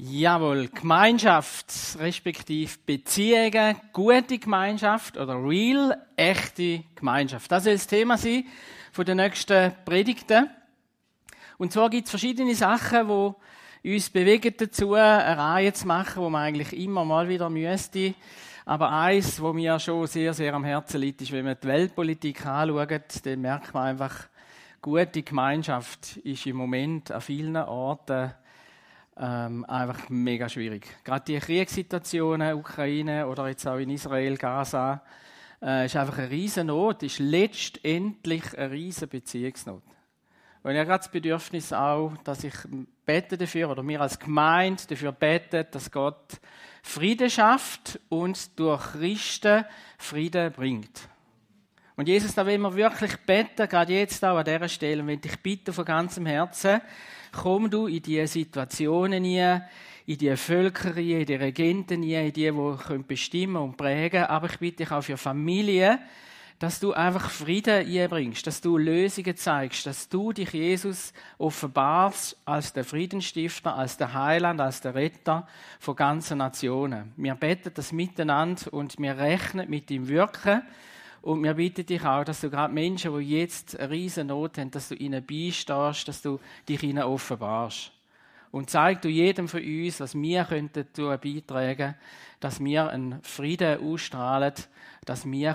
Jawohl, Gemeinschaft, respektive Beziehungen, gute Gemeinschaft oder real, echte Gemeinschaft. Das soll das Thema sein von den nächsten Predigten. Und zwar gibt es verschiedene Sachen, die uns bewegen dazu, eine Reihe zu machen, wo man eigentlich immer mal wieder müsste. Aber eins, wo mir schon sehr, sehr am Herzen liegt, ist, wenn man die Weltpolitik anschaut, dann merkt man einfach, gute Gemeinschaft ist im Moment an vielen Orten ähm, einfach mega schwierig. Gerade die Kriegssituationen, Ukraine oder jetzt auch in Israel, Gaza, äh, ist einfach eine riesen Not, ist letztendlich eine riesen Beziehungsnot. Und ich habe gerade das Bedürfnis auch, dass ich bete dafür, oder wir als Gemeinde dafür beten, dass Gott Frieden schafft und durch Christen Frieden bringt. Und Jesus, da will wir wirklich beten, gerade jetzt auch an dieser Stelle, und wenn ich bitte von ganzem Herzen, komm du in diese Situationen nie, in die Völker in die Regenten in die, die bestimmen und prägen Aber ich bitte dich auch für Familien, dass du einfach Frieden einbringst, dass du Lösungen zeigst, dass du dich Jesus offenbarst als der Friedensstifter, als der Heiland, als der Retter von ganzen Nationen. Wir beten das miteinander und wir rechnen mit dem Wirken und wir bitten dich auch, dass du gerade Menschen, die jetzt eine riesen Not haben, dass du ihnen beistehst, dass du dich ihnen offenbarst. Und zeig du jedem von uns, was wir könnten beitragen dass wir einen Frieden ausstrahlen, dass wir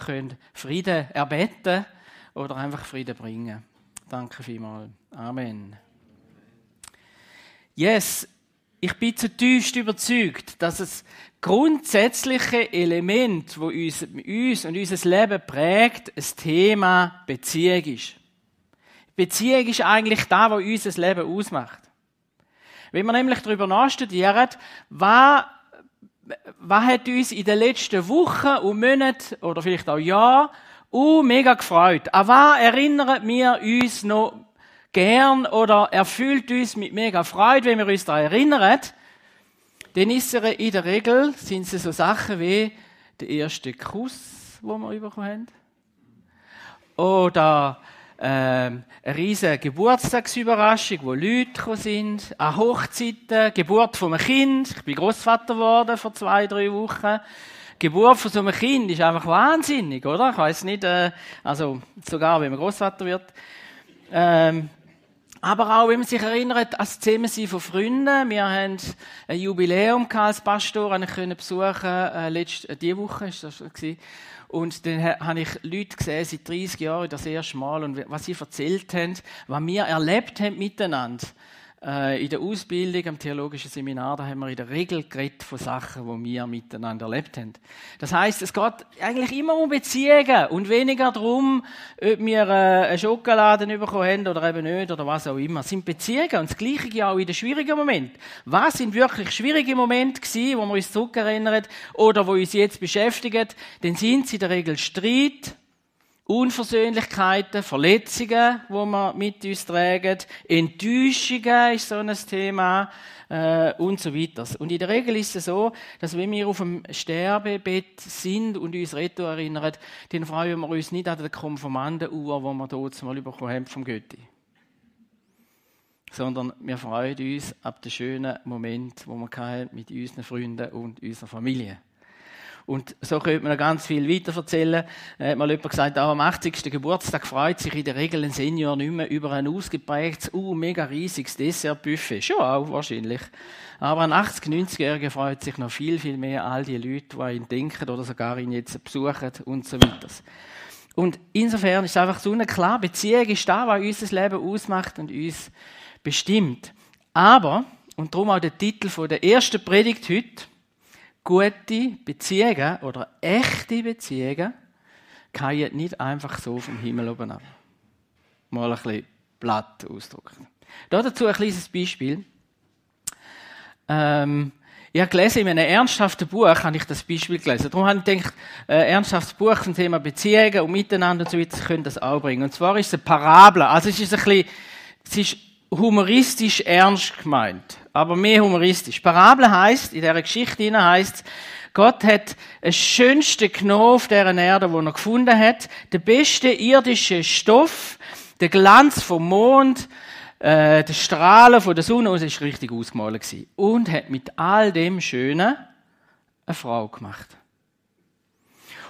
Frieden erbeten oder einfach Frieden bringen. Danke vielmals. Amen. Yes, ich bin zutiefst überzeugt, dass es grundsätzliche Element, wo uns, uns und unser Leben prägt, das Thema Beziehung ist. Beziehung ist eigentlich da, wo unser Leben ausmacht. Wenn wir nämlich darüber nachstudieren, was, was hat uns in den letzten Wochen und Monaten oder vielleicht auch Jahren uh, mega gefreut. An was erinnern wir uns noch gern oder erfüllt uns mit mega Freude, wenn wir uns daran erinnern, dann ist er in der Regel, sind es so Sachen wie der erste Kuss, wo wir bekommen haben. Oder ähm, eine riesige Geburtstagsüberraschung, wo Leute sind, an Hochzeiten, Geburt von einem Kind. Ich bin Großvater geworden vor zwei, drei Wochen. Geburt von so einem Kind ist einfach wahnsinnig, oder? Ich weiß nicht, äh, also sogar wenn man Großvater wird. Ähm, aber auch, wenn man sich erinnert, an das Zusammensein von Freunden. Wir haben ein Jubiläum als Pastor, ich können besuchen, äh, letzte, äh, diese Woche ist das gewesen. Und dann habe ich Leute gesehen, seit 30 Jahren das erste Mal, und was sie erzählt haben, was wir erlebt haben miteinander. Äh, in der Ausbildung am theologischen Seminar, da haben wir in der Regel geredet von Sachen, die wir miteinander erlebt haben. Das heißt, es geht eigentlich immer um Beziehungen und weniger darum, ob wir äh, einen Schokoladen bekommen haben oder eben nicht oder was auch immer. Es sind Beziehungen und das Gleiche ja auch in den schwierigen Momenten. Was sind wirklich schwierige Momente gewesen, wo wir uns zurückerinnern oder wo uns jetzt beschäftigen? Dann sind sie in der Regel Streit, Unversöhnlichkeiten, Verletzungen, wo wir mit uns tragen, Enttäuschungen ist so ein Thema äh, und so weiter. Und in der Regel ist es so, dass wenn wir auf dem Sterbebett sind und uns Retto erinnern, dann freuen wir uns nicht an der Konformandenuhr, die wir dort mal bekommen haben vom Götti. Sondern wir freuen uns ab dem schönen Moment, wo wir mit unseren Freunden und unserer Familie. Und so könnte man noch ganz viel weiter erzählen. Da hat mal jemand gesagt, auch am 80. Geburtstag freut sich in der Regel ein Senior nicht mehr über ein ausgeprägtes, uh, mega riesiges Dessertbuffet. Schon auch, wahrscheinlich. Aber ein 80-, 90-Jähriger freut sich noch viel, viel mehr all die Leute, die an ihn denken oder sogar ihn jetzt besuchen und so weiter. Und insofern ist einfach so klar, Beziehung ist da, was unser Leben ausmacht und uns bestimmt. Aber, und darum auch der Titel der ersten Predigt heute, gute Beziehungen oder echte Beziehungen fallen nicht einfach so vom Himmel oben ab. Mal ein bisschen platt ausdrücken. dazu ein kleines Beispiel. Ähm, ich habe gelesen, in einem ernsthaften Buch habe ich das Beispiel gelesen. Darum habe ich gedacht, ein äh, ernsthaftes Buch zum Thema Beziehungen und Miteinander und so weiter, können das auch bringen. Und zwar ist es eine Parabel. Also es ist ein bisschen, es ist humoristisch ernst gemeint aber mehr humoristisch. Parabel heißt, in der Geschichte heißt, Gott hat das schönste genommen auf dieser Erde, wo er gefunden hat, der beste irdische Stoff, der Glanz vom Mond, äh, der Strahlen von der Sonne aus ist richtig ausgemalt gewesen. Und hat mit all dem Schönen eine Frau gemacht.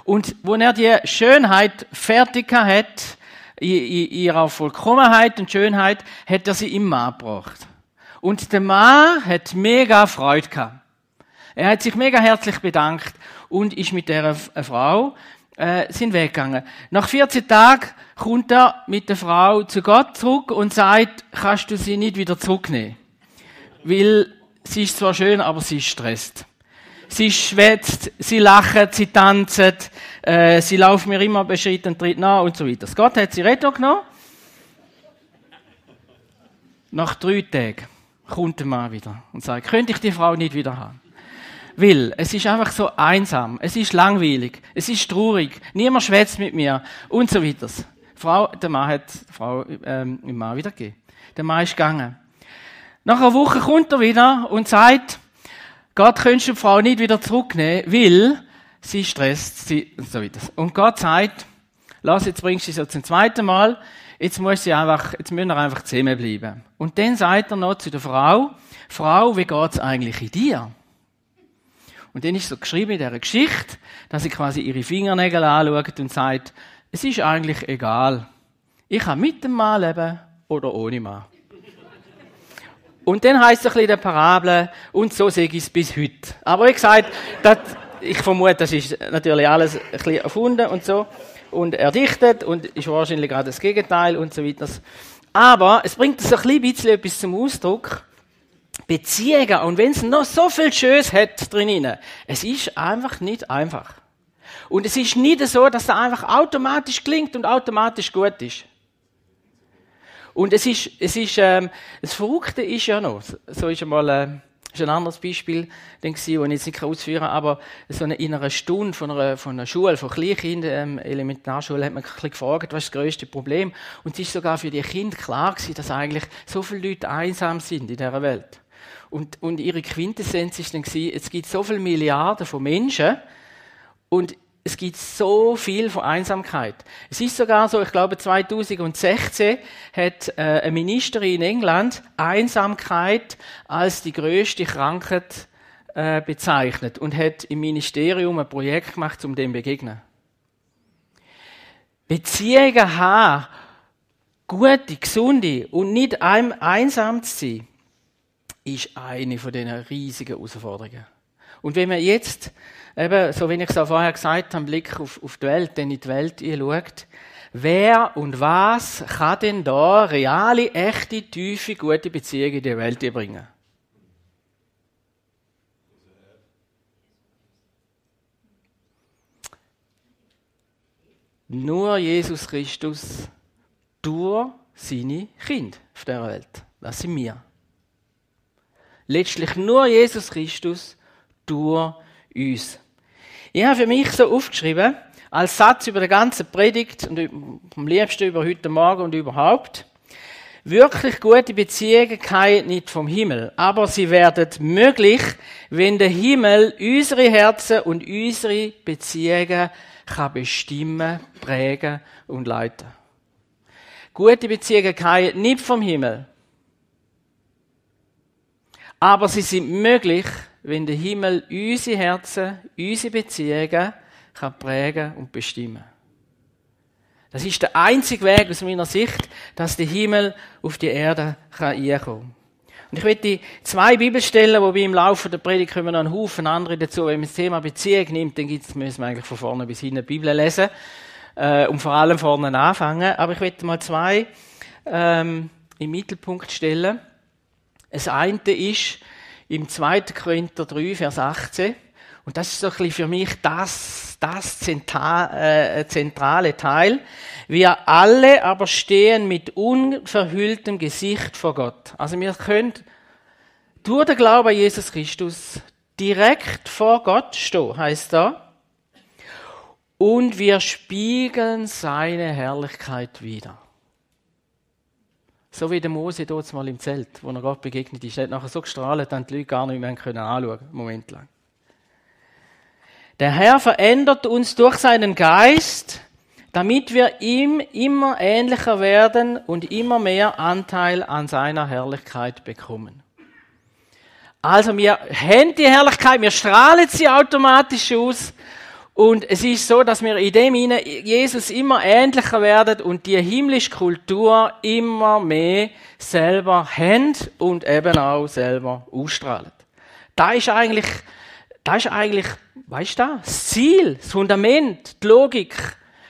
Und wo er die Schönheit fertig hat, in ihrer Vollkommenheit und Schönheit, hat er sie im Mann gebracht. Und der Mann hat mega Freude gehabt. Er hat sich mega herzlich bedankt und ist mit der Frau äh, sind weggegangen. Nach 14 Tagen kommt er mit der Frau zu Gott zurück und sagt, kannst du sie nicht wieder zurücknehmen? Weil sie ist zwar schön, aber sie ist stresst. Sie schwätzt, sie lacht, sie tanzt, äh, sie laufen mir immer beschritten und tritt nach und so weiter. Gott hat sie retto genommen. Nach drei Tagen kommt der Mann wieder und sagt, könnte ich die Frau nicht wieder haben? will. Es ist einfach so einsam. Es ist langweilig. Es ist traurig. Niemand schwätzt mit mir. Und so weiter. Frau, der Mann hat die Frau ähm, im Mann wieder gegeben. Der Mann ist gegangen. Nach einer Woche kommt er wieder und sagt, Gott könntest du die Frau nicht wieder zurücknehmen, weil sie stresst, sie, und so weiter. Und Gott sagt, lass, jetzt bringst du sie zum zweiten Mal, jetzt muss sie einfach, jetzt müssen wir einfach zusammenbleiben. Und dann sagt er noch zu der Frau, Frau, wie geht's eigentlich in dir? Und dann ist so geschrieben in dieser Geschichte, dass sie quasi ihre Fingernägel anschaut und sagt, es ist eigentlich egal. Ich kann mit dem Mann leben oder ohne Mann. Und dann heißt es ein in der Parabel, und so sehe ich es bis heute. Aber wie gesagt, das, ich vermute, das ist natürlich alles ein bisschen erfunden und so. Und erdichtet und ist wahrscheinlich gerade das Gegenteil und so weiter. Aber es bringt so ein bisschen etwas zum Ausdruck, Beziehungen, und wenn es noch so viel Schönes hat drinnen, es ist einfach nicht einfach. Und es ist nicht so, dass es einfach automatisch klingt und automatisch gut ist. Und es ist, es ist, ähm, das Verrückte ist ja noch, so ist einmal, äh, ist ein anderes Beispiel, den ich jetzt nicht ausführen kann, aber so eine, in einer Stunde von einer, von einer Schule, von Kleinkindern, ähm, Elementarschule, hat man ein gefragt, was ist das größte Problem? Und es ist sogar für die Kinder klar gewesen, dass eigentlich so viele Leute einsam sind in dieser Welt. Und, und ihre Quintessenz ist dann gewesen, es gibt so viele Milliarden von Menschen und es gibt so viel von Einsamkeit. Es ist sogar so, ich glaube 2016 hat äh, eine Ministerin in England Einsamkeit als die größte Krankheit äh, bezeichnet und hat im Ministerium ein Projekt gemacht, um dem zu begegnen. Beziehungen haben, gute, gesunde und nicht einsam zu sein, ist eine von diesen riesigen Herausforderungen. Und wenn man jetzt, eben, so wie ich es auch vorher gesagt habe, Blick auf, auf die Welt, dann in die Welt schaut, wer und was kann denn da reale, echte, tiefe, gute Beziehungen in die Welt bringen? Nur Jesus Christus durch seine Kinder auf dieser Welt. Das sind wir letztlich nur Jesus Christus durch uns. Ich habe für mich so aufgeschrieben, als Satz über die ganze Predigt und am liebsten über heute Morgen und überhaupt, wirklich gute Beziehungen kommen nicht vom Himmel, aber sie werden möglich, wenn der Himmel unsere Herzen und unsere Beziehungen kann bestimmen, prägen und leiten. Gute Beziehungen kommen nicht vom Himmel, aber sie sind möglich, wenn der Himmel unsere Herzen, unsere Beziehungen kann prägen und bestimmen. Das ist der einzige Weg aus meiner Sicht, dass der Himmel auf die Erde kann. Und ich möchte zwei Bibelstellen, wobei im Laufe der Predigt kommen noch einen Haufen andere dazu. Wenn man das Thema Beziehung nimmt, dann gibt's, müssen wir eigentlich von vorne bis hinten die Bibel lesen äh, und vor allem vorne anfangen. Aber ich möchte mal zwei ähm, im Mittelpunkt stellen. Das eine ist im 2. Korinther 3, Vers 18. Und das ist so ein bisschen für mich das, das äh, zentrale Teil. Wir alle aber stehen mit unverhülltem Gesicht vor Gott. Also wir können durch den Glauben an Jesus Christus direkt vor Gott stehen, heißt da. Und wir spiegeln seine Herrlichkeit wieder. So wie der Mose dort mal im Zelt, wo er Gott begegnet ist. Er hat nachher so gestrahlt, dass die Leute gar nicht mehr anschauen können, Moment lang. Der Herr verändert uns durch seinen Geist, damit wir ihm immer ähnlicher werden und immer mehr Anteil an seiner Herrlichkeit bekommen. Also wir haben die Herrlichkeit, wir strahlen sie automatisch aus und es ist so, dass wir in dem Sinne Jesus immer ähnlicher werden und die himmlische Kultur immer mehr selber haben und eben auch selber ausstrahlen. Da ist eigentlich, da ist eigentlich, weißt du, das Ziel, das Fundament, die Logik,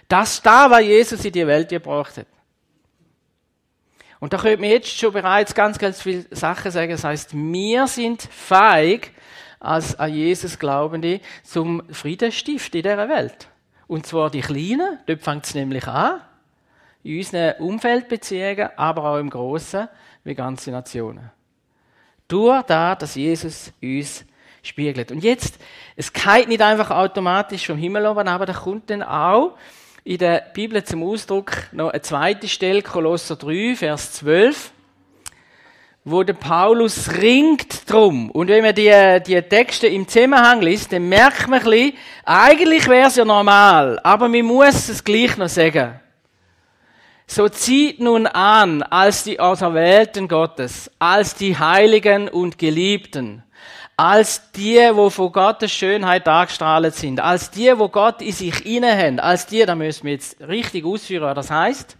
das da, was Jesus in die Welt gebracht hat. Und da könnte man jetzt schon bereits ganz, ganz viele Sachen sagen. Das heißt, wir sind feig, als an Jesus Glaubende zum Friedensstift in dieser Welt. Und zwar die Kleinen, dort fängt es nämlich an, in unseren Umfeldbeziehungen, aber auch im Großen, wie ganze Nationen. Durch da, dass Jesus uns spiegelt. Und jetzt, es geht nicht einfach automatisch vom Himmel oben, aber da kommt dann auch in der Bibel zum Ausdruck noch eine zweite Stelle, Kolosser 3, Vers 12 wo der Paulus ringt drum. Und wenn man die, die Texte im Zusammenhang liest, dann merkt man ein bisschen, eigentlich wäre es ja normal, aber man muss es gleich noch sagen. So zieht nun an als die Auserwählten Gottes, als die Heiligen und Geliebten, als die, wo von Gottes Schönheit dargestrahlt sind, als die, wo Gott in sich inne als die, da müssen wir jetzt richtig ausführen, was das heißt.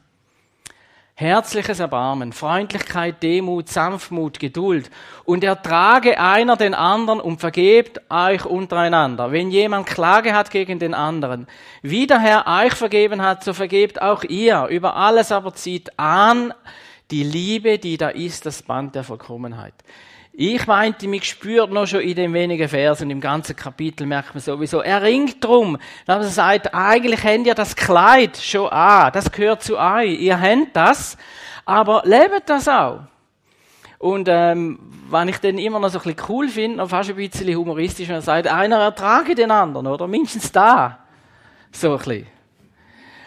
Herzliches Erbarmen, Freundlichkeit, Demut, Sanftmut, Geduld und ertrage einer den anderen und vergebt euch untereinander. Wenn jemand Klage hat gegen den anderen, wie der Herr euch vergeben hat, so vergebt auch ihr. Über alles aber zieht an die Liebe, die da ist, das Band der Vollkommenheit. Ich meinte, mich spürt noch schon in den wenigen Versen, im ganzen Kapitel merkt man sowieso, er ringt drum, dass er sagt, eigentlich habt ihr das Kleid schon an, das gehört zu euch, ihr habt das, aber lebt das auch. Und ähm, was ich dann immer noch so ein bisschen cool finde, noch fast ein bisschen humoristisch, wenn er sagt, einer ertrage den anderen, oder mindestens da. So ein bisschen.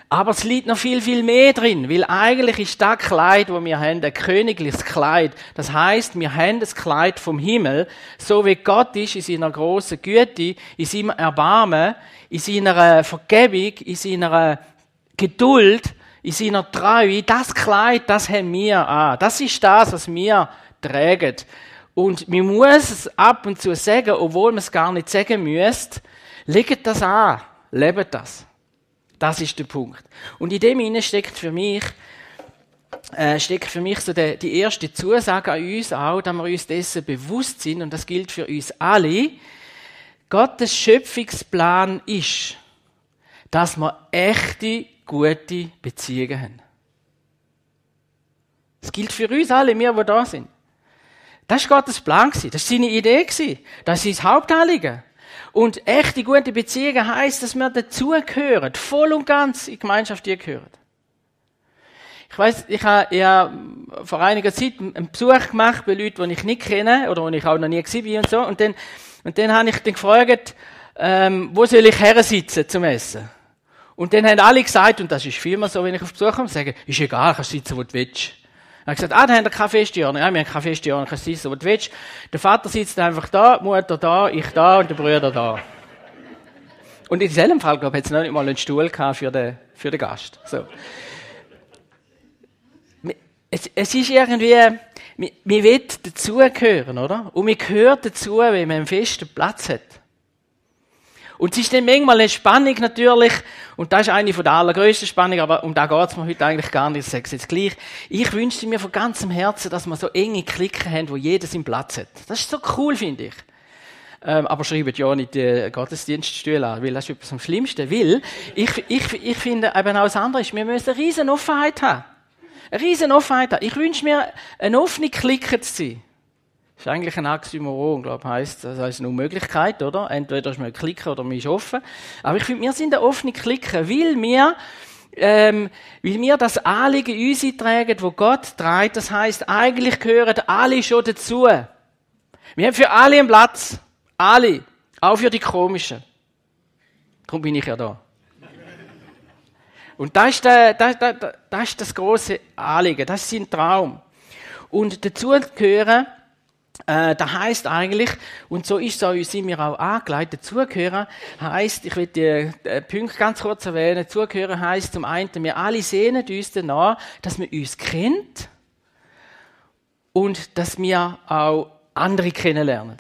Aber es liegt noch viel, viel mehr drin, weil eigentlich ist das Kleid, das wir haben, ein königliches Kleid. Das heißt, wir haben das Kleid vom Himmel, so wie Gott ist in seiner großen Güte, in seinem Erbarmen, in seiner Vergebung, in seiner Geduld, in seiner Treue. Das Kleid, das haben wir an. Das ist das, was wir tragen. Und man muss es ab und zu sagen, obwohl man es gar nicht sagen müsste, legt das an, lebt das. Das ist der Punkt. Und in dem inne steckt für mich äh, steckt für mich so der, die erste Zusage an uns auch, dass wir uns dessen bewusst sind, und das gilt für uns alle, Gottes Schöpfungsplan ist, dass wir echte, gute Beziehungen haben. Das gilt für uns alle, wir, die da sind. Das war Gottes Plan, das war seine Idee, das ist sein Hauptanliegen. Und echte gute Beziehungen heißt, dass wir dazugehören, voll und ganz in die Gemeinschaft gehören. Ich weiß, ich habe ja vor einiger Zeit einen Besuch gemacht bei Leuten, die ich nicht kenne oder die ich auch noch nie gesehen bin und so. Und dann, und dann habe ich dann gefragt, ähm, wo soll ich her sitzen zum Essen? Und dann haben alle gesagt, und das ist vielmal so, wenn ich auf Besuch komme, sagen, ist egal, kannst sitzen, wo du willst. Er hat gesagt, ah, da haben wir Festjahr. Ja, wir haben Festjahr, kannst sitzen, wo du willst. Der Vater sitzt einfach da, die Mutter da, ich da und der Bruder da. Und in diesem Fall, glaube ich, hat es noch nicht mal einen Stuhl für den, für den Gast. So. Es, es ist irgendwie, man, man will dazugehören, oder? Und man gehört dazu, wenn man einen festen Platz hat. Und es ist dann manchmal eine Spannung natürlich, und das ist eine von der allergrößten Spannungen, aber um da geht es mir heute eigentlich gar nicht, ich jetzt gleich. Ich wünschte mir von ganzem Herzen, dass wir so enge Klicken haben, wo jeder seinen Platz hat. Das ist so cool, finde ich. Ähm, aber schreibt ja nicht die Gottesdienststühle an, weil das ist etwas am Schlimmsten. Weil, ich, ich, ich finde eben auch das andere ist, wir müssen eine riesen Offenheit haben. Eine riesen Offenheit haben. Ich wünsche mir, eine offene Clique zu sein. Ist eigentlich ein Axiomoron, glaube ich, heisst. Das heißt eine Möglichkeit, oder? Entweder ist man klicken oder man ist offen. Aber ich finde, wir sind eine offene Clique, weil wir, ähm, weil wir das Anliegen uns tragen, wo Gott trägt. Das heißt, eigentlich gehören alle schon dazu. Wir haben für alle einen Platz. Alle. Auch für die Komischen. Darum bin ich ja da. Und das ist, der, das, das, das ist das große Anliegen. Das ist sein Traum. Und dazu gehören Äh, das heißt eigentlich, und so ist es sind wir auch angeleitet, zugehören heißt, ich will die äh, Punkte ganz kurz erwähnen, zugehören heißt zum einen, wir alle sehnen uns danach, dass man uns kennt und dass wir auch andere kennenlernen.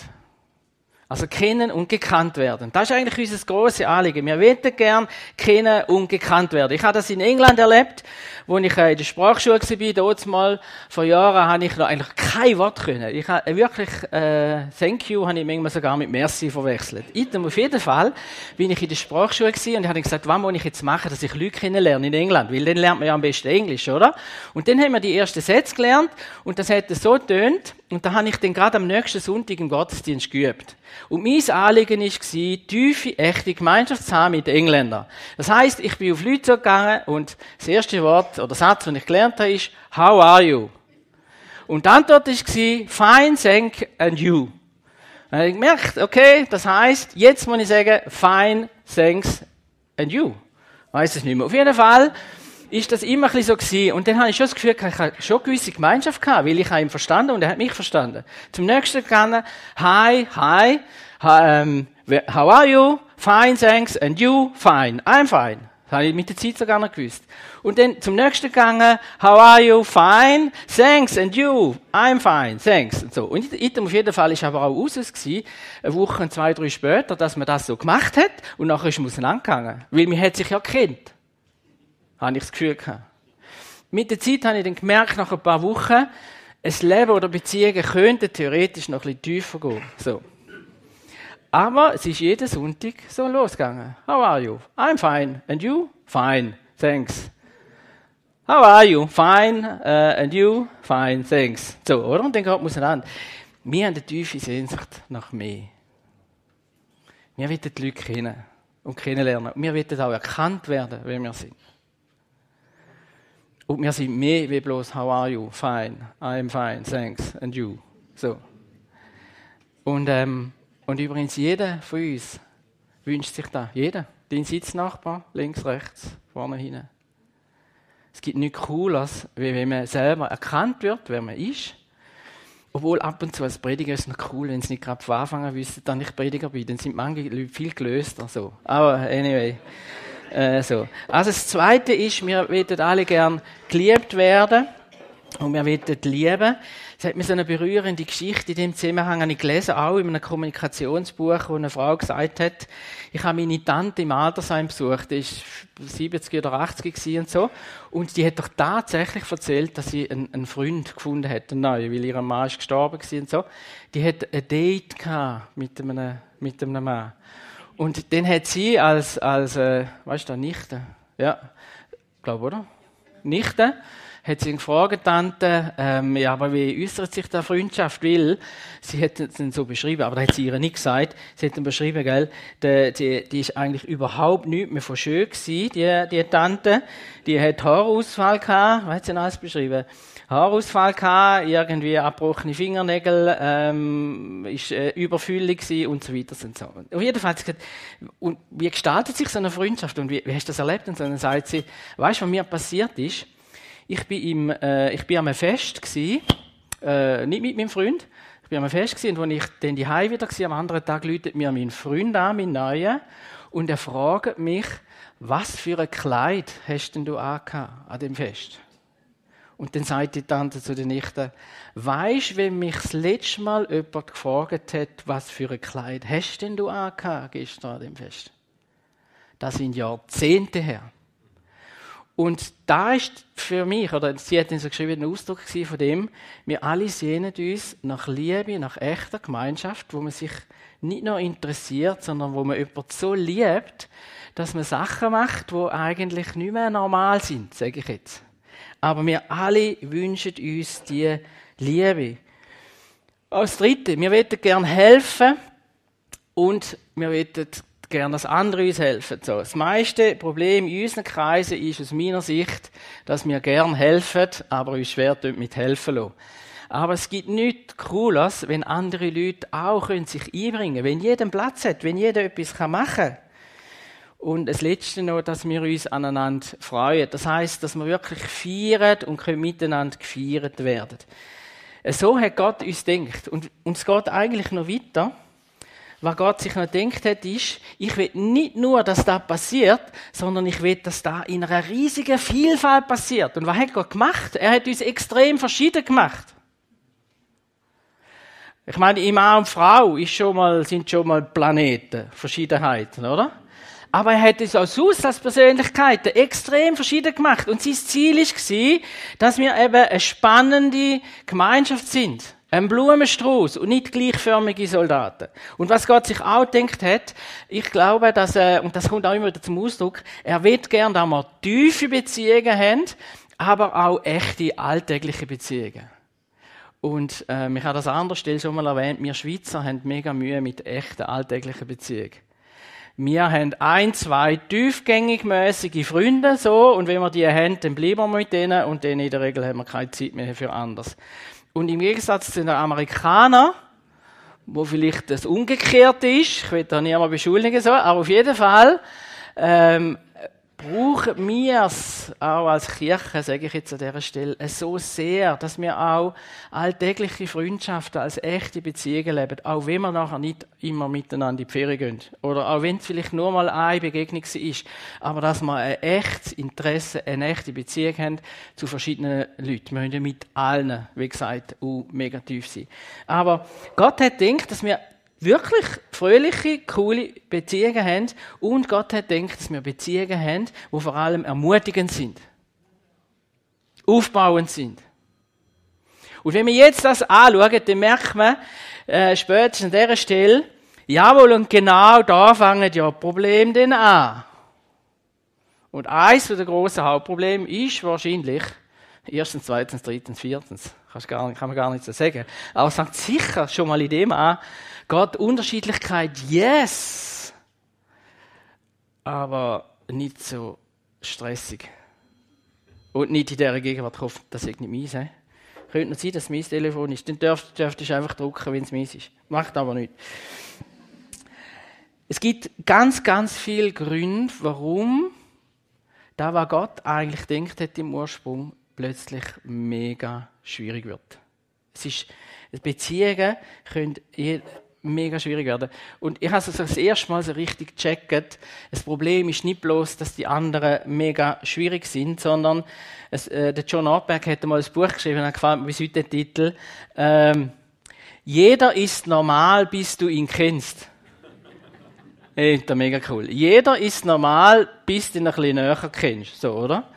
Also kennen und gekannt werden. Das ist eigentlich unser grosses Anliegen. Wir wollen gern kennen und gekannt werden. Ich habe das in England erlebt, wo ich äh, in der Sprachschule war. Dort mal vor Jahren habe ich noch eigentlich kein Wort können. Ich habe wirklich äh, Thank you habe ich manchmal sogar mit Merci verwechselt. Item auf jeden Fall bin ich in der Sprachschule gewesen und habe gesagt, was muss ich jetzt machen, dass ich Leute kennenlerne in England? Weil dann lernt man ja am besten Englisch, oder? Und dann haben wir die ersten Sätze gelernt und das hat so tönt und da habe ich dann gerade am nächsten Sonntag im Gottesdienst geübt. Und mein Anliegen war, tiefe, echte Gemeinschaft zu haben mit den Engländern. Das heisst, ich bin auf Leute gegangen und das erste Wort oder Satz, den ich gelernt habe, ist, How are you? Und die Antwort war, Fine, thank and you. Habe ich gemerkt, okay, das heisst, jetzt muss ich sagen, Fine, thanks and you. Weiß es nicht mehr. Auf jeden Fall, ist das immer ein bisschen so gewesen. Und dann habe ich schon das Gefühl, ich habe schon eine gewisse Gemeinschaft gehabt, weil ich habe ihn verstanden und er hat mich verstanden. Zum nächsten gegangen, hi, hi, um, how are you? Fine, thanks. And you? Fine. I'm fine. Das habe ich mit der Zeit sogar noch gewusst. Und dann zum nächsten gegangen, how are you? Fine. Thanks. And you? I'm fine. Thanks. Und so. Und item auf jeden Fall ist aber auch aus gewesen, eine Woche, zwei, drei später, dass man das so gemacht hat und nachher ist man auseinandergegangen. Weil man hat sich ja kennt habe ich das Gefühl gehabt. Mit der Zeit habe ich dann gemerkt, nach ein paar Wochen, ein Leben oder Beziehungen könnten theoretisch noch ein bisschen tiefer gehen. So. Aber es ist jeden Sonntag so losgegangen. How are you? I'm fine. And you? Fine. Thanks. How are you? Fine. Uh, and you? Fine. Thanks. So, oder? Und dann geht man auseinander. Wir haben eine tiefe Sehnsucht nach mehr. Wir wollen die Leute kennen und kennenlernen. Wir wollen auch erkannt werden, wer wir sind. Und wir sind mehr wie bloß How are you? Fine. I'm fine. Thanks. And you? So. Und, ähm, und übrigens, jeder von uns wünscht sich da. Jeder. Dein Sitznachbar, links, rechts, vorne, hinten. Es gibt nichts Cooles, wie wenn man selber erkannt wird, wer man ist. Obwohl ab und zu als Prediger ist es noch cool, wenn sie nicht gerade von Anfang an wissen, dass ich Prediger bin. Dann sind manche Leute viel gelöster. So. Aber anyway. Äh, so. Also das Zweite ist, wir wollen alle gern geliebt werden und wir wollen lieben. Es hat mir so eine berührende Geschichte in dem Zusammenhang ich gelesen, auch in einem Kommunikationsbuch, wo eine Frau gesagt hat, ich habe meine Tante im Altersheim besucht, die ist 70 oder 80 und so, und die hat doch tatsächlich erzählt, dass sie einen, einen Freund gefunden hat, einen neuen, weil ihr Mann ist gestorben war und so. Die hat ein Date gehabt mit einem, mit einem Mann. Und den hat sie als, als äh, weißt du, Nichte, ja, glaube oder? Nichte, hat sie ihn gefragt, Tante, ähm, ja, aber wie äußert sich da Freundschaft? Weil, sie hat es so beschrieben, aber da hat sie ihr nicht gesagt, sie hat dann beschrieben, gell, die, die, die ist eigentlich überhaupt nicht mehr von schön gewesen, die, die Tante, die hat Haarausfall gehabt, was hat sie denn alles beschrieben? Haarausfall gehabt, irgendwie abgebrochene Fingernägel, ähm, ist äh, überfüllig gewesen und so weiter und so. Auf jeden Fall und wie gestaltet sich so eine Freundschaft und wie, wie hast du das erlebt? Und dann sagt sie, weißt du, was mir passiert ist? Ich bin im, äh, ich bin am Fest gewesen, äh, nicht mit meinem Freund, ich bin am Fest gewesen, und als ich dann die Hause wieder war, am anderen Tag läutet mir mein Freund an, mein Neuer, und er fragt mich, was für ein Kleid hast denn du an dem Fest? Und dann sagt die Tante zu den Nichten, weisst, wenn mich das letzte Mal jemand gefragt hat, was für ein Kleid hast denn du angehabt gestern an dem Fest? Das sind Jahrzehnte her. Und da ist für mich, oder sie hat dann so geschrieben, ein Ausdruck von dem, wir alle sehnen uns nach Liebe, nach echter Gemeinschaft, wo man sich nicht nur interessiert, sondern wo man jemanden so liebt, dass man Sachen macht, wo eigentlich nicht mehr normal sind, sage ich jetzt. Aber wir alle wünschen uns die Liebe. Als Dritte, wir wollen gerne helfen und wir wollen gerne, dass andere uns helfen. So, das meiste Problem in unseren Kreisen ist aus meiner Sicht, dass wir gerne helfen, aber uns schwer mit helfen lassen. Aber es gibt nichts Cooles, wenn andere Leute auch sich einbringen können. Wenn jeder Platz hat, wenn jeder etwas machen kann. Und das Letzte noch, dass wir uns aneinander freuen. Das heißt, dass wir wirklich feiern und können miteinander gefeiert werden. So hat Gott uns denkt. Und, und es geht eigentlich noch weiter. Was Gott sich noch denkt hat, ist, ich will nicht nur, dass das passiert, sondern ich will, dass da in einer riesigen Vielfalt passiert. Und was hat Gott gemacht? Er hat uns extrem verschieden gemacht. Ich meine, im Mann und Frau ist schon mal, sind schon mal Planeten, Verschiedenheiten, oder? Aber er hat uns als aus als Persönlichkeiten extrem verschieden gemacht. Und sein Ziel war, dass wir eben eine spannende Gemeinschaft sind. Ein Blumenstrauß und nicht gleichförmige Soldaten. Und was Gott sich auch denkt hat, ich glaube, dass er, und das kommt auch immer wieder zum Ausdruck, er wird gern, dass wir tiefe Beziehungen haben, aber auch echte alltägliche Beziehungen. Und äh, ich habe das an anderer Stelle schon mal erwähnt, wir Schweizer haben mega Mühe mit echten alltäglichen Beziehungen. Wir haben ein, zwei tiefgängig-mäßige Freunde, so, und wenn wir die haben, dann bleiben wir mit denen, und dann in der Regel haben wir keine Zeit mehr für anders. Und im Gegensatz zu den Amerikanern, wo vielleicht das Umgekehrte ist, ich will da niemand beschuldigen, so, aber auf jeden Fall, ähm, brauchen wir es auch als Kirche, sage ich jetzt an dieser Stelle, so sehr, dass wir auch alltägliche Freundschaften als echte Beziehungen leben, auch wenn wir nachher nicht immer miteinander in die Ferien gehen. Oder auch wenn es vielleicht nur mal eine Begegnung ist, aber dass wir ein echtes Interesse, eine echte Beziehung haben zu verschiedenen Leuten. Wir müssen mit allen, wie gesagt, auch mega tief sein. Aber Gott hat gedacht, dass wir wirklich fröhliche, coole Beziehungen haben und Gott hat gedacht, dass wir Beziehungen haben, die vor allem ermutigend sind. Aufbauend sind. Und wenn wir jetzt das anschauen, dann merkt man äh, spätestens an dieser Stelle, jawohl, und genau da fangen ja Probleme dann an. Und eins der grossen Hauptprobleme ist wahrscheinlich, erstens, zweitens, drittens, viertens, kann man gar nicht so sagen, aber es fängt sicher schon mal in dem an, Gott, Unterschiedlichkeit, yes. Aber nicht so stressig. Und nicht in dieser Gegenwart hofft, das ist nicht meins. Könnte noch sein, dass es mein Telefon ist. Dann dürft, dürftest du einfach drucken, wenn es meins ist. Macht aber nicht. Es gibt ganz, ganz viele Gründe, warum da, was Gott eigentlich denkt hat im Ursprung, plötzlich mega schwierig wird. Es ist, Beziehungen können mega schwierig werden. Und ich habe es also das erste Mal so richtig gecheckt. Das Problem ist nicht bloß, dass die anderen mega schwierig sind, sondern es, äh, der John Ortberg hat mal ein Buch geschrieben, und gefällt mir bis heute der Titel. Ähm, Jeder ist normal, bis du ihn kennst. Ey, mega cool. Jeder ist normal, bis du ihn ein bisschen näher kennst. So, oder?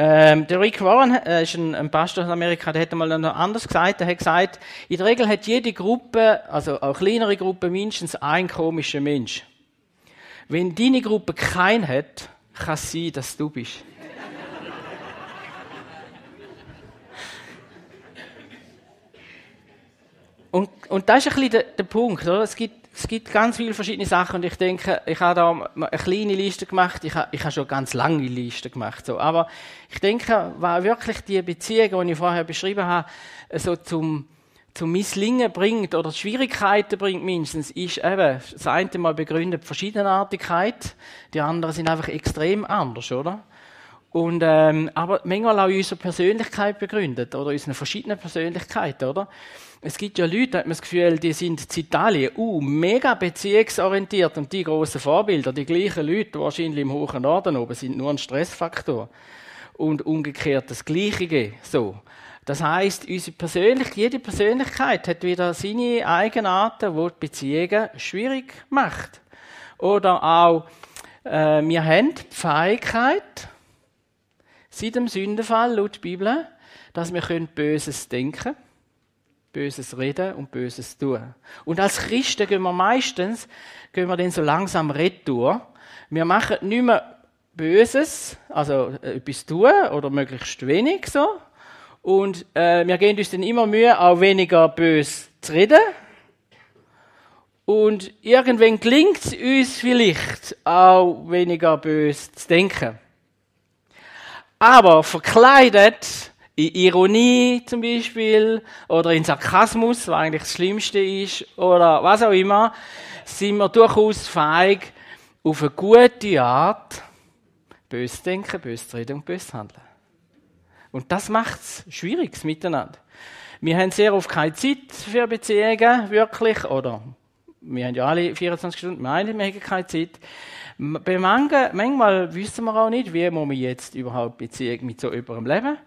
Ähm, der Rick Warren äh, ist ein, ein, Pastor in Amerika, der hat einmal noch anders gesagt. Er hat gesagt, in der Regel hat jede Gruppe, also auch kleinere Gruppe, mindestens einen komischen Mensch. Wenn deine Gruppe keinen hat, kann es sein, dass du bist. Und, und das ist ein bisschen der, der Punkt, oder? Es gibt es gibt ganz viele verschiedene Sachen und ich denke, ich habe da eine kleine Liste gemacht, ich habe, ich habe schon ganz lange Liste gemacht, so. Aber ich denke, war wirklich die Beziehung, die ich vorher beschrieben habe, so zum, zum Misslingen bringt oder Schwierigkeiten bringt mindestens, ist eben, das eine mal begründet Verschiedenartigkeit, die anderen sind einfach extrem anders, oder? Und, ähm, aber manchmal auch unsere Persönlichkeit begründet oder unsere verschiedenen Persönlichkeiten, oder? Es gibt ja Leute, da hat man das Gefühl, die sind in Italien uh, mega beziehungsorientiert und die großen Vorbilder, die gleichen Leute wahrscheinlich im hohen Norden oben, sind nur ein Stressfaktor. Und umgekehrt das Gleiche. So. Das heißt, unsere Persönlich jede Persönlichkeit hat wieder seine Eigenarten, die die Beziehungen schwierig macht. Oder auch, äh, wir haben die Fähigkeit, seit dem Sündenfall, laut Bibel, dass wir Böses denken können Böses reden und Böses tun. Und als Christen gehen wir meistens, gehen wir dann so langsam retour. Wir machen nicht mehr Böses, also äh, etwas tun oder möglichst wenig so. Und äh, wir geben uns dann immer Mühe, auch weniger bös zu reden. Und irgendwann gelingt es uns vielleicht auch weniger bös zu denken. Aber verkleidet in Ironie zum Beispiel oder in Sarkasmus, was eigentlich das Schlimmste ist, oder was auch immer, sind wir durchaus fähig, auf eine gute Art bös denken, bös reden und bös handeln. Und das macht es schwierig miteinander. Wir haben sehr oft keine Zeit für Beziehungen, wirklich, oder wir haben ja alle 24 Stunden, wir haben keine Zeit. Bei manchen, manchmal wissen wir auch nicht, wie muss man jetzt überhaupt Beziehung mit so jemandem leben.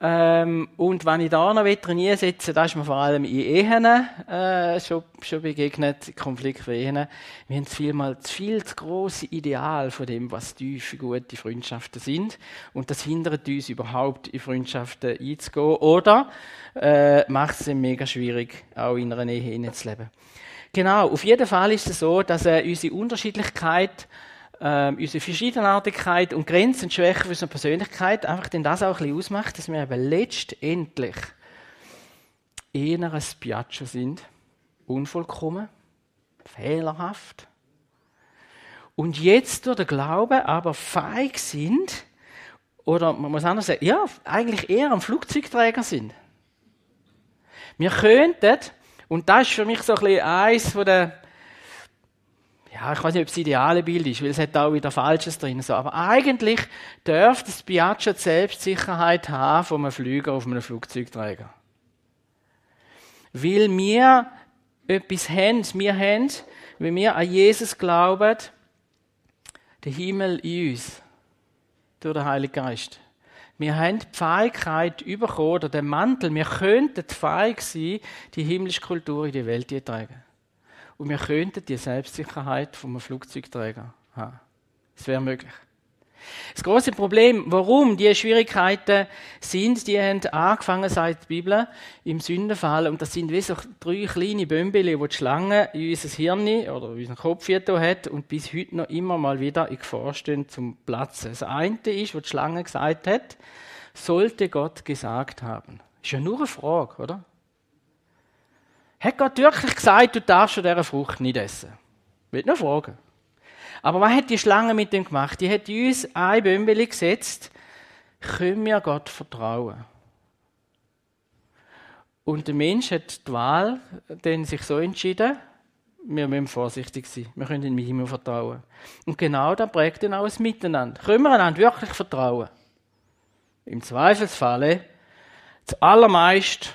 Ähm, und wenn ich da noch trainieren setze, da ist mir vor allem in Ehen äh, schon, schon begegnet, Konflikt für Ehen. Wir haben vielmals viel zu grosse Ideal von dem, was tiefe, gute Freundschaften sind. Und das hindert uns überhaupt, in Freundschaften einzugehen. Oder äh, macht es mega schwierig, auch in einer Ehe hineinzuleben. Genau, auf jeden Fall ist es so, dass äh, unsere Unterschiedlichkeit äh, unsere Verschiedenartigkeit und Grenzen und Schwächen unserer Persönlichkeit einfach denn das auch ein bisschen ausmacht, dass wir eben letztendlich eher ein Piaggio sind, unvollkommen, fehlerhaft und jetzt durch den Glauben aber feig sind oder man muss anders sagen, ja, eigentlich eher ein Flugzeugträger sind. Wir könnten, und das ist für mich so ein bisschen eins von der ja, ich weiß nicht, ob es das ideale Bild ist, weil es hat auch wieder Falsches drin. So. Aber eigentlich dürfte das Piaggio die Selbstsicherheit haben von einem Flüger auf einem Flugzeugträger. Weil wir etwas haben, wir haben, wenn wir an Jesus glauben, den Himmel in uns, durch den Heiligen Geist. Wir haben die Fähigkeit bekommen, oder den Mantel, wir könnten fähig sein, die himmlische Kultur in die Welt zu tragen. Und wir könnten die Selbstsicherheit einem Flugzeugträger haben. Das wäre möglich. Das große Problem, warum die Schwierigkeiten sind, die haben angefangen seit der Bibel im Sündenfall. Und das sind wie so drei kleine Bömbeli, die die Schlange in unser Hirn oder in unseren Kopf hat und bis heute noch immer mal wieder in Gefahr stehen zum Platzen. Das eine ist, was die Schlange gesagt hat, sollte Gott gesagt haben. Ist ja nur eine Frage, oder? Hat Gott wirklich gesagt, du darfst von dieser Frucht nicht essen? Ich will noch fragen. Aber was hat die Schlange mit dem gemacht? Die hat uns ein Bömbeli gesetzt, können wir Gott vertrauen? Und der Mensch hat die Wahl dann sich so entschieden, wir müssen vorsichtig sein. Wir können ihm immer vertrauen. Und genau das prägt dann auch das Miteinander. Können wir einander wirklich vertrauen? Im Zweifelsfalle zuallermeist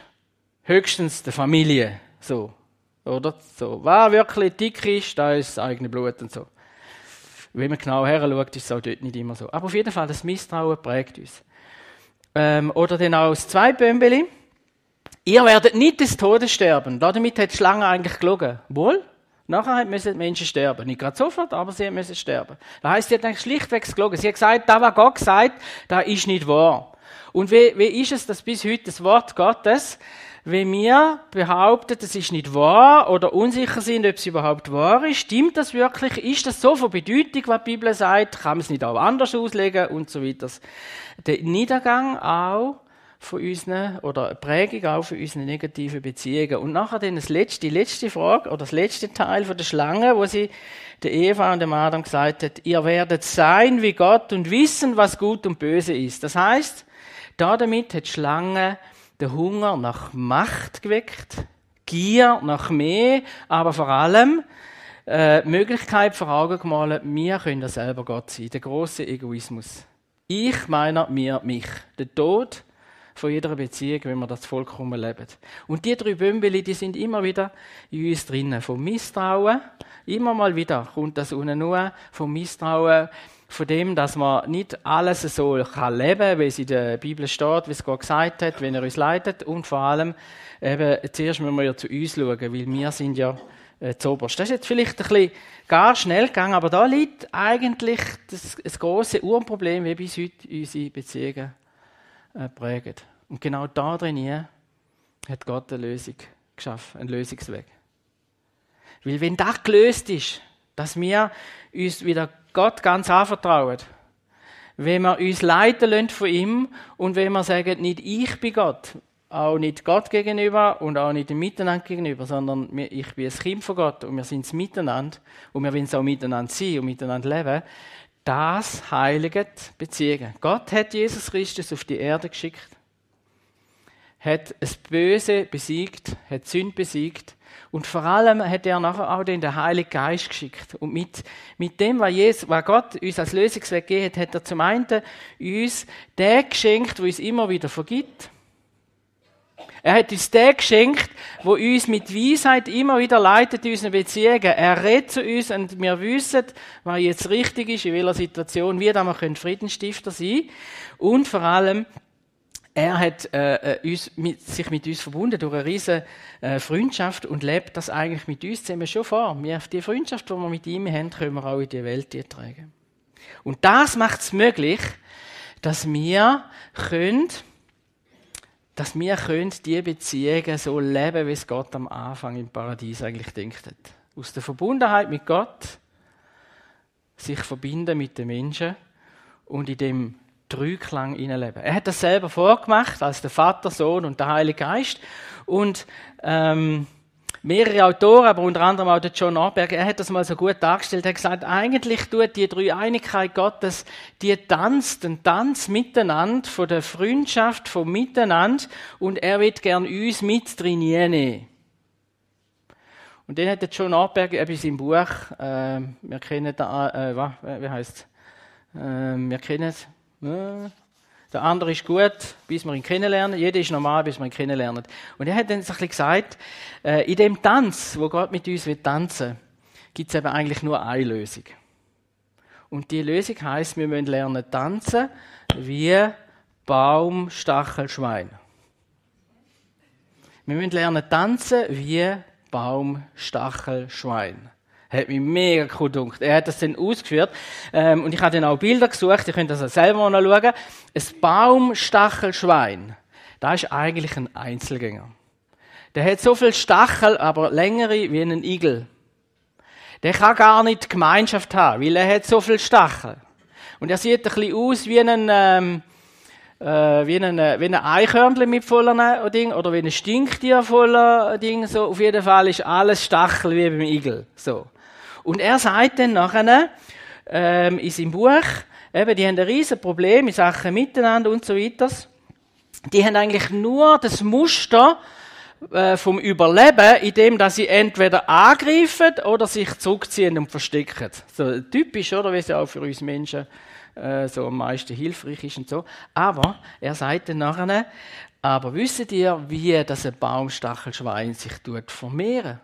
höchstens der Familie. So. Oder? So. Wer wirklich dick ist, da ist das eigene Blut und so. Wenn man genau her schaut, ist es auch dort nicht immer so. Aber auf jeden Fall, das Misstrauen prägt uns. Ähm, oder dann auch das Zweibömbeli. Ihr werdet nicht des Todes sterben. Damit hat die Schlange eigentlich gelogen. Wohl? Nachher müssen die Menschen sterben. Nicht gerade sofort, aber sie müssen sterben. Das heisst, sie hat eigentlich schlichtweg gelogen. Sie hat gesagt, da was Gott gesagt, da ist nicht wahr. Und wie, wie ist es, dass bis heute das Wort Gottes wenn wir behaupten, das ist nicht wahr oder unsicher sind, ob es überhaupt wahr ist, stimmt das wirklich? Ist das so von Bedeutung, was die Bibel sagt? Kann man es nicht auch anders auslegen und so weiter? Der Niedergang auch von unseren, oder Prägung auch von unseren negativen Beziehungen. Und nachher dann das letzte, die letzte Frage, oder das letzte Teil von der Schlange, wo sie der Eva und dem Adam gesagt hat, ihr werdet sein wie Gott und wissen, was gut und böse ist. Das heißt, damit hat die Schlange der Hunger nach Macht geweckt, Gier nach mehr, aber vor allem äh, Möglichkeit vor Augen gemalt, wir können ja selber Gott sein, der große Egoismus. Ich, meiner, mir, mich. Der Tod von jeder Beziehung, wenn wir das vollkommen leben. Und die drei Bümbeli, die sind immer wieder in uns drinnen. Vom Misstrauen, immer mal wieder kommt das unten nur, vom Misstrauen von dem, dass man nicht alles so kann leben kann, wie es in der Bibel steht, wie es Gott gesagt hat, wenn er uns leitet. Und vor allem, eben, zuerst müssen wir ja zu uns schauen, weil wir sind ja äh, zuoberst. Das ist jetzt vielleicht ein bisschen gar schnell gegangen, aber da liegt eigentlich das, das große Urproblem, wie bis heute unsere Beziehungen äh, prägen. Und genau da drin hat Gott eine Lösung geschaffen, einen Lösungsweg. Weil wenn das gelöst ist, dass wir uns wieder Gott ganz anvertrauen. Wenn wir uns leiten lassen von ihm und wenn wir sagen, nicht ich bin Gott, auch nicht Gott gegenüber und auch nicht dem Miteinander gegenüber, sondern ich bin ein Kind von Gott und wir sind es miteinander und wir wollen es auch miteinander sein und miteinander leben, das heiligt Beziehungen. Gott hat Jesus Christus auf die Erde geschickt, hat das Böse besiegt, hat Sünde besiegt und vor allem hat er nachher auch den Heiligen Geist geschickt. Und mit, mit dem, was, Jesus, was Gott uns als Lösungsweg gegeben hat, hat er zum einen uns den geschenkt, der uns immer wieder vergibt. Er hat uns den geschenkt, wo uns mit Weisheit immer wieder leitet in unseren Beziehungen. Er redet zu uns und wir wissen, was jetzt richtig ist, in welcher Situation, wie da wir Friedensstifter sein können. Und vor allem, er hat äh, äh, uns, mit, sich mit uns verbunden durch eine riesige äh, Freundschaft und lebt das eigentlich mit uns zusammen schon vor. Wir, die Freundschaft, die wir mit ihm haben, können wir auch in die Welt tragen. Und das macht es möglich, dass wir können, dass wir können die Beziehungen so leben, wie es Gott am Anfang im Paradies eigentlich denkt hat. Aus der Verbundenheit mit Gott sich verbinden mit den Menschen und in dem Dreiklang leben. Er hat das selber vorgemacht, als der Vater, Sohn und der Heilige Geist. Und ähm, mehrere Autoren, aber unter anderem auch der John Orberg, er hat das mal so gut dargestellt, er hat gesagt, eigentlich tut die Dreieinigkeit Gottes, die tanzt, den Tanz miteinander, von der Freundschaft, vom Miteinander, und er wird gern uns mit drin nehmen. Und dann hat der John Orberg in seinem Buch, äh, wir kennen da, äh, was, wie heißt äh, wir kennen der andere ist gut, bis wir ihn kennenlernen. Jeder ist normal, bis wir ihn kennenlernen. Und er hat dann so ein gesagt, äh, in dem Tanz, wo Gott mit uns will tanzen, gibt es eben eigentlich nur eine Lösung. Und die Lösung heißt, wir müssen lernen tanzen wie Baum, Stachel, Schwein. Wir müssen lernen tanzen wie Baum, Stachel, Schwein. Hat mich mega cool gedacht. Er hat das dann ausgeführt. Ähm, und ich habe dann auch Bilder gesucht. Ihr könnt das auch selber mal schauen. Ein Baumstachelschwein. Das ist eigentlich ein Einzelgänger. Der hat so viel Stachel, aber längere wie ein Igel. Der kann gar nicht Gemeinschaft haben, weil er hat so viel Stachel. Und er sieht ein bisschen aus wie ein, ähm, äh, wie ein, wie ein Eichhörnchen mit voller Ding, oder wie ein Stinktier voller Ding, so. Auf jeden Fall ist alles Stachel wie beim Igel, so. Und er sagt dann nachher, ähm, in seinem Buch, eben, die haben ein riesen Problem in Sachen Miteinander und so weiter. Die haben eigentlich nur das Muster äh, vom Überleben, in dem, dass sie entweder angreifen oder sich zurückziehen und verstecken. So typisch, oder? Wie es ja auch für uns Menschen äh, so am meisten hilfreich ist und so. Aber er sagt dann nachher, aber wisst ihr, wie das ein Baumstachelschwein sich tut vermehren?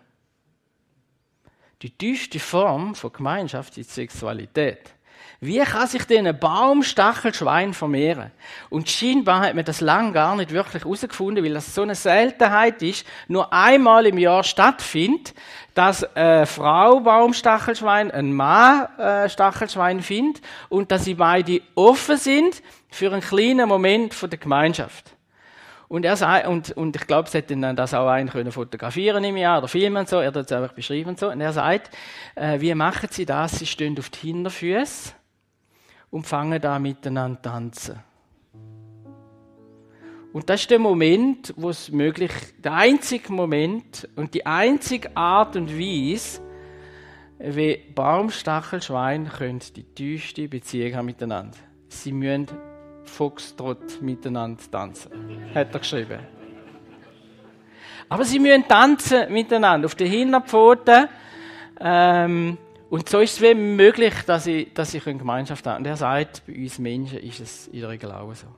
Die tiefste Form von Gemeinschaft ist Sexualität. Wie kann sich denn ein Baumstachelschwein vermehren? Und scheinbar hat man das lang gar nicht wirklich herausgefunden, weil das so eine Seltenheit ist, nur einmal im Jahr stattfindet, dass eine Frau Baumstachelschwein, ein Mann äh, Stachelschwein findet und dass sie beide offen sind für einen kleinen Moment von der Gemeinschaft. Und er sagt, und, und ich glaube, sie hätten das auch einen können fotografieren im Jahr oder filmen und so, er hat es einfach beschrieben und so. Und er sagt, äh, wie machen sie das? Sie stehen auf die Hinterfüße und fangen da miteinander tanzen. Und das ist der Moment, wo es möglich, der einzige Moment und die einzige Art und Weise, wie Baumstachelschwein können die tiefste Beziehung haben miteinander. Sie müssen Foxtrot miteinander tanzen. Hat er geschrieben. Aber sie müssen tanzen miteinander auf den Hinterpfoten. Ähm, und so ist es wie möglich, dass sie, dass sie Gemeinschaft haben. Und er sagt, bei uns Menschen ist es in der Regel auch so.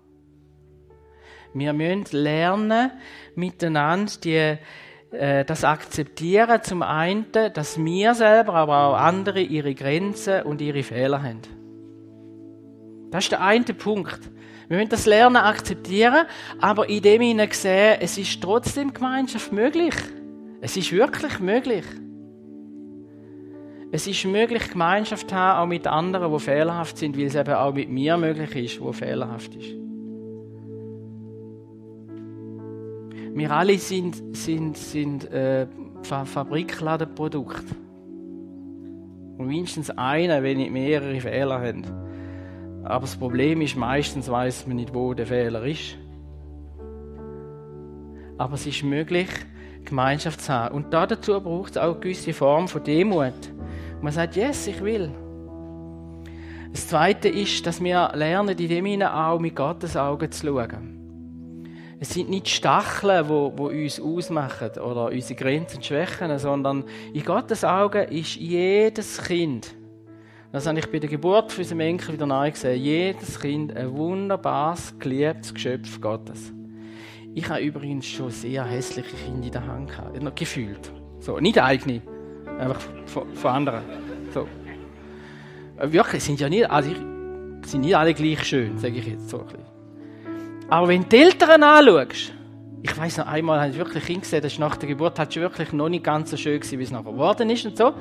Wir müssen lernen, miteinander die, äh, das akzeptieren, zum einen, dass wir selber, aber auch andere ihre Grenzen und ihre Fehler haben. Das ist der eine Punkt. Wir müssen das Lernen akzeptieren, aber in dem hinein sehen, es ist trotzdem Gemeinschaft möglich. Es ist wirklich möglich. Es ist möglich, Gemeinschaft zu haben, auch mit anderen, die fehlerhaft sind, weil es eben auch mit mir möglich ist, wo fehlerhaft ist. Wir alle sind, sind, sind äh, Fabrikladenprodukte. Und mindestens einer, wenn nicht mehrere Fehler haben. Aber das Problem ist, meistens weiß man nicht, wo der Fehler ist. Aber es ist möglich, Gemeinschaft zu haben. Und dazu braucht es auch eine gewisse Form von Demut. Man sagt, yes, ich will. Das Zweite ist, dass wir lernen, in dem hinein auch mit Gottes Augen zu schauen. Es sind nicht Stacheln, die, die uns ausmachen oder unsere Grenzen Schwächen, sondern in Gottes Augen ist jedes Kind das habe ich bei der Geburt für unseren Enkel wieder neu gesehen. Jedes Kind ein wunderbares, geliebtes Geschöpf Gottes. Ich habe übrigens schon sehr hässliche Kinder in der Hand gehabt, gefühlt. So, nicht eigene, einfach von, von anderen. So. Äh, wirklich, sind ja nicht, also ich, sind nicht alle gleich schön, sage ich jetzt so ein bisschen. Aber wenn du die Eltern anschaust, ich weiß noch einmal, habe ich wirklich hingesehen, das nach der Geburt hat schon wirklich noch nicht ganz so schön gewesen, wie es nachher geworden ist und so.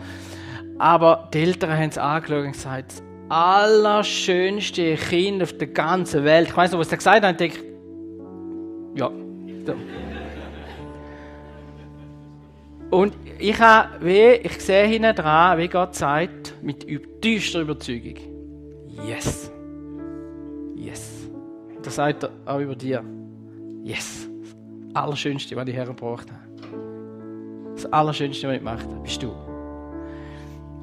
Aber die Eltern haben es angeschaut und gesagt, das allerschönste Kind auf der ganzen Welt. Ich weiß noch, was sie gesagt haben, ich denke, ja, so. Und ich habe, wie, ich sehe hinten dran, wie Gott sagt, mit tiefster Überzeugung, yes. Yes. Das sagt er auch über dir. Yes. Das Allerschönste, was ich hergebracht habe. Das Allerschönste, was ich gemacht habe, bist du.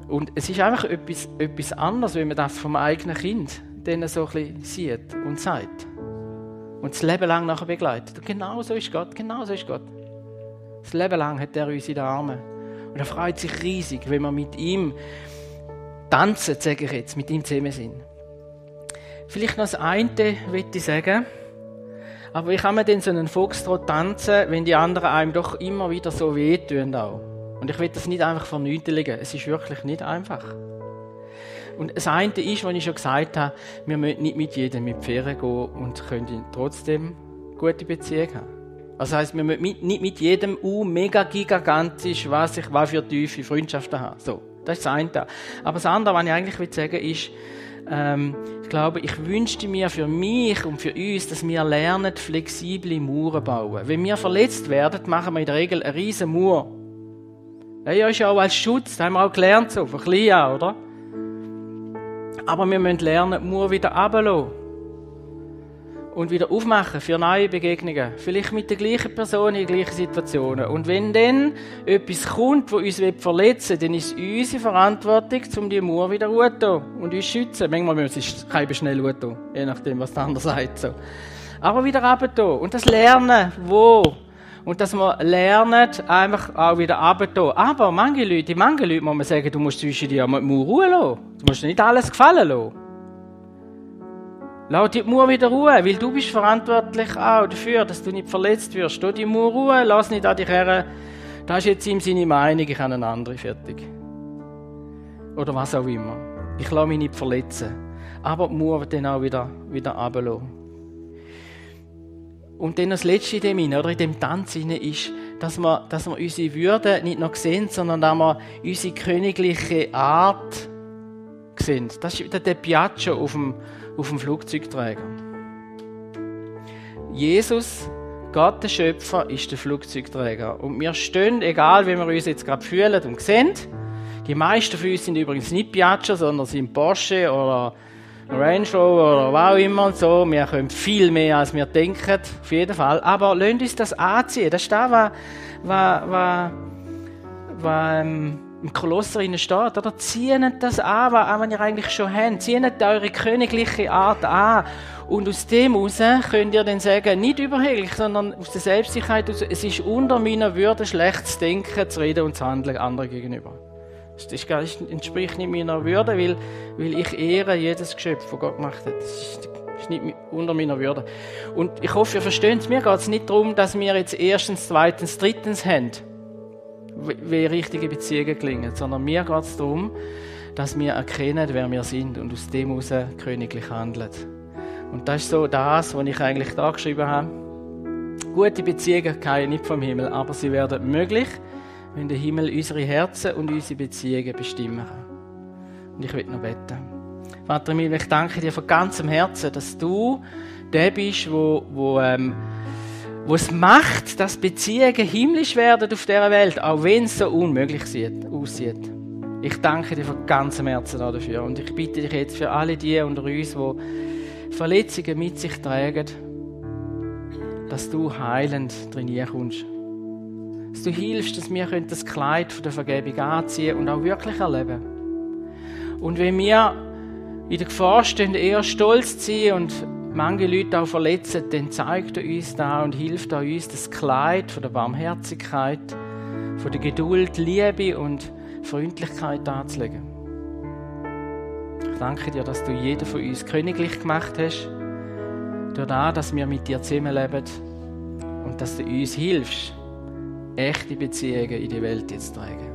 Und es ist einfach etwas, etwas anderes, wenn man das vom eigenen Kind denen so ein bisschen sieht und sagt. Und das Leben lang nachher begleitet. Und genau so ist Gott, genau so ist Gott. Das Leben lang hat er uns in den Armen. Und er freut sich riesig, wenn wir mit ihm tanzen, sage ich jetzt, mit ihm zusammen sind. Vielleicht noch das eine, möchte ich sagen. Aber wie kann man denn so einen Foxtrot tanzen, wenn die anderen einem doch immer wieder so wehtun auch? Und ich will das nicht einfach vernünftigen. Es ist wirklich nicht einfach. Und das eine ist, was ich schon gesagt habe, wir müssen nicht mit jedem mit Ferien gehen und können trotzdem gute Beziehungen haben. Das heisst, wir müssen nicht mit jedem U mega gigantisch, was ich was für tiefe Freundschaften haben. So, das ist das eine. Aber das andere, was ich eigentlich will sagen ist, ähm, ich glaube, ich wünschte mir für mich und für uns, dass wir lernen, flexible Mauern bauen. Wenn wir verletzt werden, machen wir in der Regel eine riesen Mauer. Ja, ist ja auch als Schutz, das haben wir auch gelernt, so, von klein an, oder? Aber wir müssen lernen, die Mauer wieder runterzulassen und wieder aufmachen für neue Begegnungen. Vielleicht mit der gleichen Person in gleichen Situationen. Und wenn dann etwas kommt, das uns verletzen will, dann ist es unsere Verantwortung, um die Mauer wieder zu und uns zu schützen. Manchmal müssen wir kein schnell tun, je nachdem, was der andere sagt. So. Aber wieder runter Und das Lernen, wo? Und dass wir lernen, einfach auch wieder runter Aber manche Leute, manche Leute muss man sagen, du musst zwischen dir mal die Mauer ruhen lassen. Du musst nicht alles gefallen lassen. Lass die Mauer wieder ruhen, weil du bist verantwortlich auch dafür, dass du nicht verletzt wirst. Lass die Mauer ruhen, lass nicht an dich her. Das ist jetzt ihm seine Meinung, ich habe eine andere, fertig. Oder was auch immer. Ich lasse mich nicht verletzen. Aber die Mauer wird dann auch wieder, wieder runterlassen. Und dann das Letzte in dem, oder in dem Tanz ist, dass wir, dass wir unsere Würde nicht noch sehen, sondern dass wir unsere königliche Art sehen. Das ist wieder der Piaggio auf dem, auf dem Flugzeugträger. Jesus, Gott der Schöpfer, ist der Flugzeugträger. Und wir stehen, egal wie wir uns jetzt gerade fühlen und sehen, die meisten von uns sind übrigens nicht Piaggio, sondern sind Porsche oder Range Rover oder was auch immer und so. Wir können viel mehr, als wir denken, auf jeden Fall. Aber lasst uns das anziehen. Das ist das, was, was, was, was ähm, im Kolosser steht, oder? Zieht das an, was ihr eigentlich schon habt. Zieht eure königliche Art an. Und aus dem heraus könnt ihr dann sagen, nicht überheblich, sondern aus der Selbstsicherheit es ist unter meiner Würde schlecht zu denken, zu reden und zu handeln anderen gegenüber. Das entspricht nicht meiner Würde, weil, weil ich ehre jedes Geschöpf, das Gott gemacht hat. Das ist, nicht unter meiner Würde. Und ich hoffe, ihr versteht es. Mir geht es nicht darum, dass wir jetzt erstens, zweitens, drittens haben wie richtige Beziehungen gelingen, sondern mir geht es darum, dass wir erkennen, wer wir sind und aus dem heraus königlich handeln. Und das ist so das, was ich eigentlich da geschrieben habe. Gute Beziehungen kommen nicht vom Himmel, aber sie werden möglich, wenn der Himmel unsere Herzen und unsere Beziehungen bestimmen kann. Und ich will noch beten. Vater Emil, ich danke dir von ganzem Herzen, dass du der bist, wo, wo ähm, wo es macht, dass Beziehungen himmlisch werden auf dieser Welt, auch wenn es so unmöglich aussieht. Ich danke dir von ganzem Herzen dafür und ich bitte dich jetzt für alle die unter uns, die Verletzungen mit sich tragen, dass du heilend drin kommst. Dass du hilfst, dass wir das Kleid der Vergebung anziehen und auch wirklich erleben. Und wenn wir in der Gefahr stehen, eher stolz zu sein und manche Leute auch verletzen, dann zeigt er uns da und hilft er uns, das Kleid von der Barmherzigkeit, von der Geduld, Liebe und Freundlichkeit anzulegen. Ich danke dir, dass du jeden von uns königlich gemacht hast, durch das, dass wir mit dir zusammenleben und dass du uns hilfst, echte Beziehungen in die Welt jetzt tragen.